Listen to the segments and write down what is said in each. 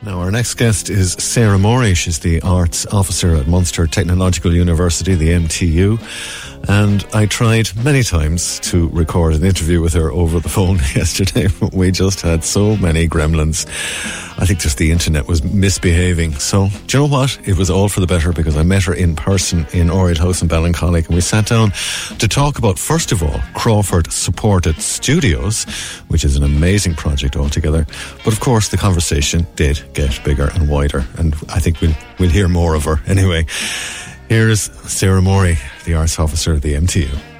Now, our next guest is Sarah Morey. She's the arts officer at Munster Technological University, the MTU. And I tried many times to record an interview with her over the phone yesterday, but we just had so many gremlins. I think just the internet was misbehaving. So, do you know what? It was all for the better because I met her in person in Oriel House in Ballincollig and we sat down to talk about, first of all, Crawford Supported Studios, which is an amazing project altogether. But of course, the conversation did get bigger and wider, and I think we'll, we'll hear more of her anyway. Here's Sarah Morey, the arts officer at the MTU.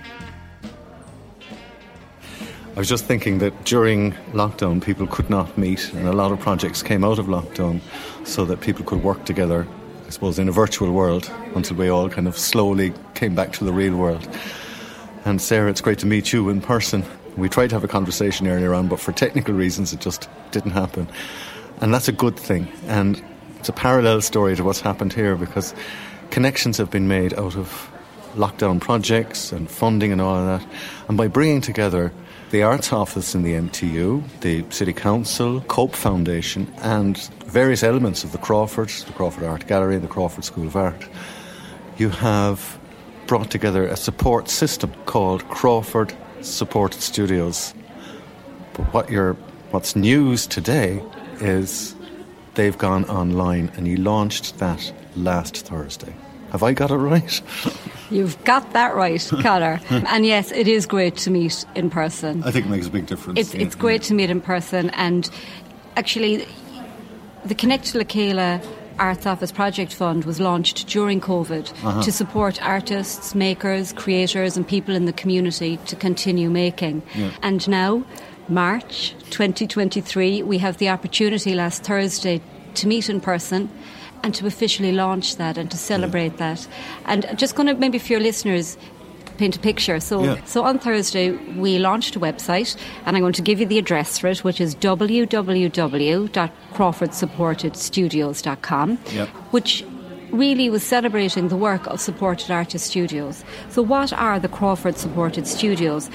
I was just thinking that during lockdown, people could not meet, and a lot of projects came out of lockdown so that people could work together, I suppose, in a virtual world until we all kind of slowly came back to the real world. And Sarah, it's great to meet you in person. We tried to have a conversation earlier on, but for technical reasons, it just didn't happen. And that's a good thing. And it's a parallel story to what's happened here because connections have been made out of lockdown projects and funding and all of that. And by bringing together the Arts Office in the MTU, the City Council, Cope Foundation, and various elements of the Crawford, the Crawford Art Gallery, and the Crawford School of Art, you have brought together a support system called Crawford Supported Studios. But what you're, what's news today is they've gone online and you launched that last Thursday. Have I got it right? You've got that right, Connor. and yes, it is great to meet in person. I think it makes a big difference. It's, yeah, it's great yeah. to meet in person. And actually, the Connect to Lacala Arts Office Project Fund was launched during COVID uh-huh. to support artists, makers, creators, and people in the community to continue making. Yeah. And now, March 2023, we have the opportunity last Thursday to meet in person and to officially launch that and to celebrate yeah. that. And just going to maybe for your listeners paint a picture. So, yeah. so on Thursday we launched a website, and I'm going to give you the address for it, which is www.crawfordsupportedstudios.com, yep. which really was celebrating the work of supported artist studios. So, what are the Crawford supported studios?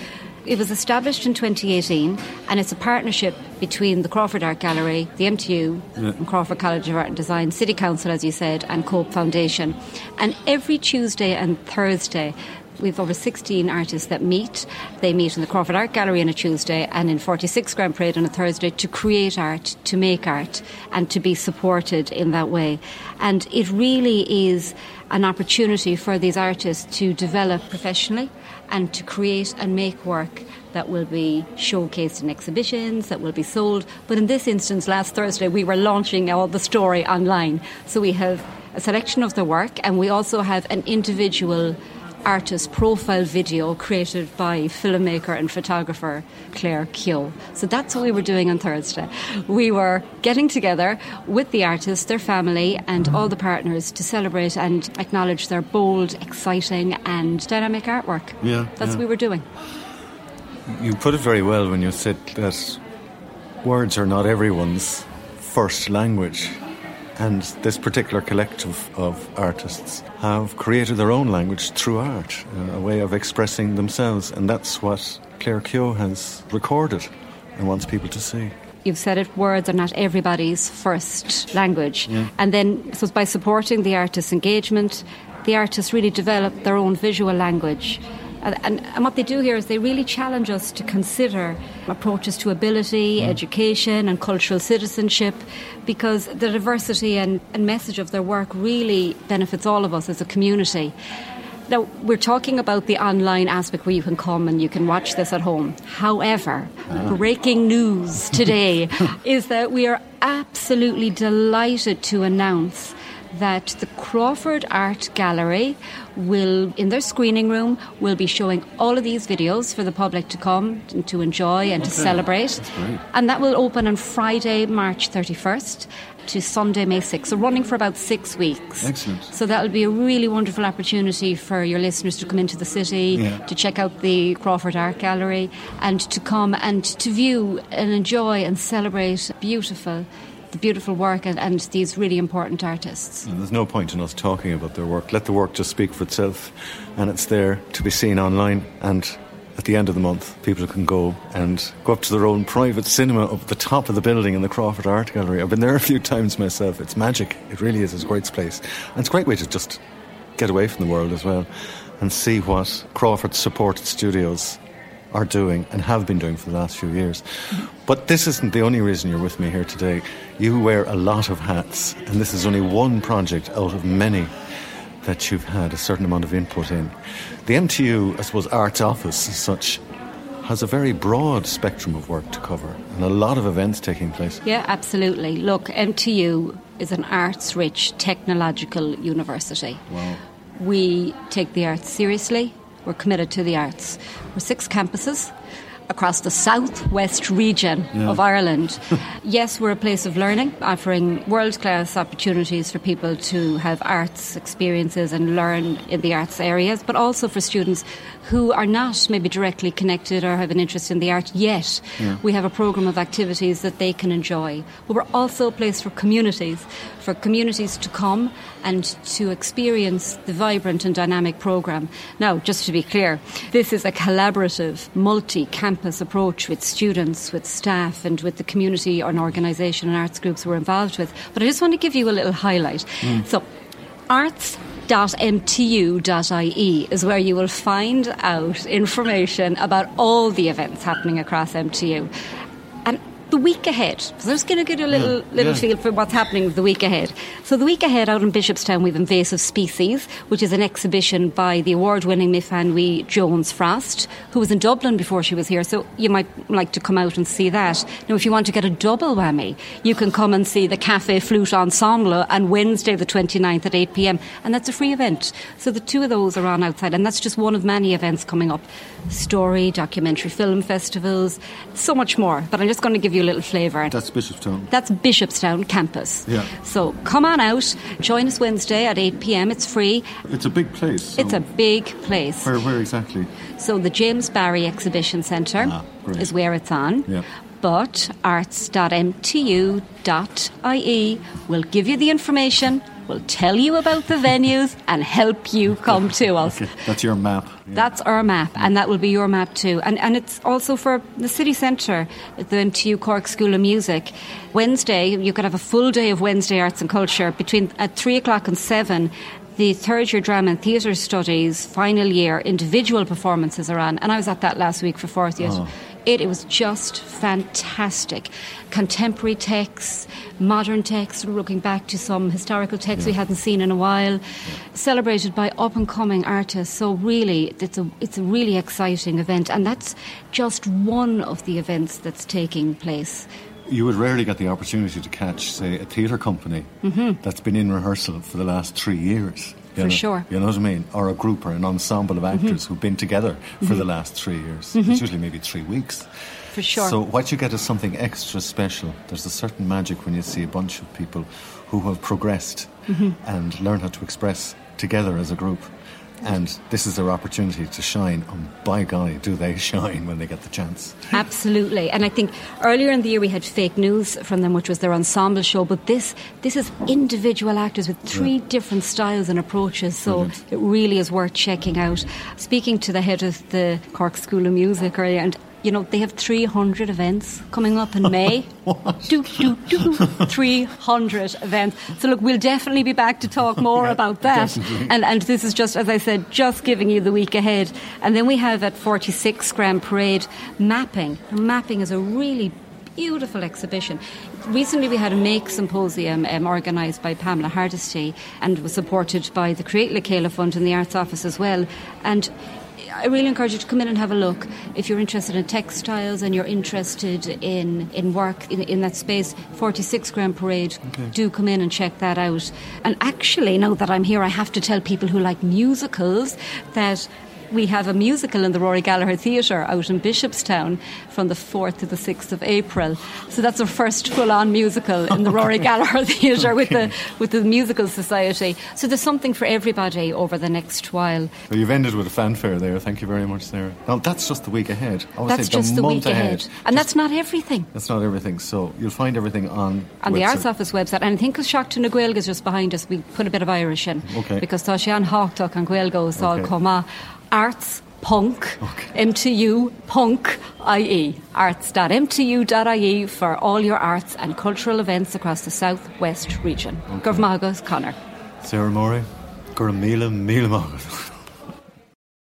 It was established in 2018 and it's a partnership between the Crawford Art Gallery, the MTU, yeah. and Crawford College of Art and Design, City Council, as you said, and Cope Foundation. And every Tuesday and Thursday, We've over 16 artists that meet. They meet in the Crawford Art Gallery on a Tuesday and in 46 Grand Parade on a Thursday to create art, to make art, and to be supported in that way. And it really is an opportunity for these artists to develop professionally and to create and make work that will be showcased in exhibitions, that will be sold. But in this instance, last Thursday, we were launching all the story online. So we have a selection of the work, and we also have an individual artist profile video created by filmmaker and photographer Claire Keogh. So that's what we were doing on Thursday. We were getting together with the artists, their family, and all the partners to celebrate and acknowledge their bold, exciting, and dynamic artwork. Yeah, that's yeah. what we were doing. You put it very well when you said that words are not everyone's first language. And this particular collective of artists have created their own language through art, uh, a way of expressing themselves. And that's what Claire Keogh has recorded and wants people to see. You've said it, words are not everybody's first language. Yeah. And then, so by supporting the artist's engagement, the artists really develop their own visual language And, and, what they do here is they really challenge us to consider approaches to ability, mm. education, and cultural citizenship because the diversity and, and message of their work really benefits all of us as a community. Now, we're talking about the online aspect where you can come and you can watch this at home. However, ah. breaking news today is that we are absolutely delighted to announce that the Crawford Art Gallery will, in their screening room, will be showing all of these videos for the public to come and to enjoy and okay. to celebrate. And that will open on Friday, March 31st to Sunday, May 6th. So running for about six weeks. Excellent. So that will be a really wonderful opportunity for your listeners to come into the city, yeah. to check out the Crawford Art Gallery, and to come and to view and enjoy and celebrate beautiful the beautiful work and, and these really important artists. And there's no point in us talking about their work. Let the work just speak for itself, and it's there to be seen online. And at the end of the month, people can go and go up to their own private cinema up at the top of the building in the Crawford Art Gallery. I've been there a few times myself. It's magic. It really is. It's a great place. And it's a great way to just get away from the world as well and see what Crawford supported studios are doing and have been doing for the last few years. But this isn't the only reason you're with me here today. You wear a lot of hats, and this is only one project out of many that you've had a certain amount of input in. The MTU, I suppose, Arts Office as such, has a very broad spectrum of work to cover and a lot of events taking place. Yeah, absolutely. Look, MTU is an arts rich technological university. Wow. We take the arts seriously. We're committed to the arts. We're six campuses across the southwest region yeah. of Ireland. yes, we're a place of learning, offering world class opportunities for people to have arts experiences and learn in the arts areas, but also for students who are not maybe directly connected or have an interest in the art yet. Yeah. We have a programme of activities that they can enjoy. But we're also a place for communities, for communities to come and to experience the vibrant and dynamic programme. Now, just to be clear, this is a collaborative, multi campus approach with students, with staff, and with the community and organisation and arts groups we're involved with. But I just want to give you a little highlight. Mm. So, arts is where you will find out information about all the events happening across MTU. The week ahead. So I'm just going to give you a little, yeah, little yeah. feel for what's happening the week ahead. So the week ahead out in Bishopstown, we've Invasive Species, which is an exhibition by the award-winning Myfanwy Jones Frost, who was in Dublin before she was here. So you might like to come out and see that. Now, if you want to get a double whammy, you can come and see the Cafe Flute Ensemble on Wednesday the 29th at 8 p.m. And that's a free event. So the two of those are on outside, and that's just one of many events coming up. Story, documentary film festivals, so much more. But I'm just going to give you a little flavour. That's Bishopstown. That's Bishopstown campus. Yeah. So come on out, join us Wednesday at 8 pm. It's free. It's a big place. So it's a big place. Where, where exactly? So the James Barry Exhibition Centre ah, is where it's on. Yeah but arts.mtu.ie will give you the information We'll tell you about the venues and help you come to us. Okay. That's your map. Yeah. That's our map, and that will be your map too. And, and it's also for the city centre, the MTU Cork School of Music. Wednesday, you could have a full day of Wednesday Arts and Culture between at three o'clock and seven the third year drama and theatre studies final year individual performances are on and I was at that last week for fourth year. Oh. It, it was just fantastic. Contemporary texts, modern texts, looking back to some historical texts yeah. we hadn't seen in a while, celebrated by up and coming artists. So really, it's a it's a really exciting event, and that's just one of the events that's taking place you would rarely get the opportunity to catch, say, a theatre company mm-hmm. that's been in rehearsal for the last three years. For know, sure. You know what I mean? Or a group or an ensemble of actors mm-hmm. who've been together for mm-hmm. the last three years. It's usually maybe three weeks. For sure. So what you get is something extra special. There's a certain magic when you see a bunch of people who have progressed and learn how to express together as a group and this is their opportunity to shine. And by golly, do they shine when they get the chance? Absolutely. And I think earlier in the year we had fake news from them, which was their ensemble show. But this this is individual actors with three yeah. different styles and approaches. So Brilliant. it really is worth checking out. Speaking to the head of the Cork School of Music earlier, and you know, they have 300 events coming up in May. do, do, do. 300 events. So, look, we'll definitely be back to talk more yeah, about that. And, and this is just, as I said, just giving you the week ahead. And then we have at 46 Grand Parade mapping. Mapping is a really beautiful exhibition. Recently, we had a Make symposium um, organised by Pamela Hardesty and was supported by the Create Lecala Fund and the Arts Office as well. And I really encourage you to come in and have a look. If you're interested in textiles and you're interested in, in work in, in that space, 46 Grand Parade, okay. do come in and check that out. And actually, now that I'm here, I have to tell people who like musicals that we have a musical in the Rory Gallagher Theatre out in Bishopstown from the 4th to the 6th of April. So that's our first full-on musical in the. Rory Gallagher Theatre okay. with the with the Musical Society. So there's something for everybody over the next while. Well, you've ended with a fanfare there. Thank you very much, Sarah. Now that's just the week ahead. that's just the, the week ahead, ahead. and that's not everything. That's not everything. So you'll find everything on on the Arts Office website. And I think because na Gaeilge is just behind us, we put a bit of Irish in. Okay. Because tá sé an háach an Gaeilge is all comma arts ponc, okay. MTU ponc IE, arts.mtu.ie for all your arts and cultural events across the southwest region. Okay. Gurmagas Connor. Sarah Morey, Gurmila Mila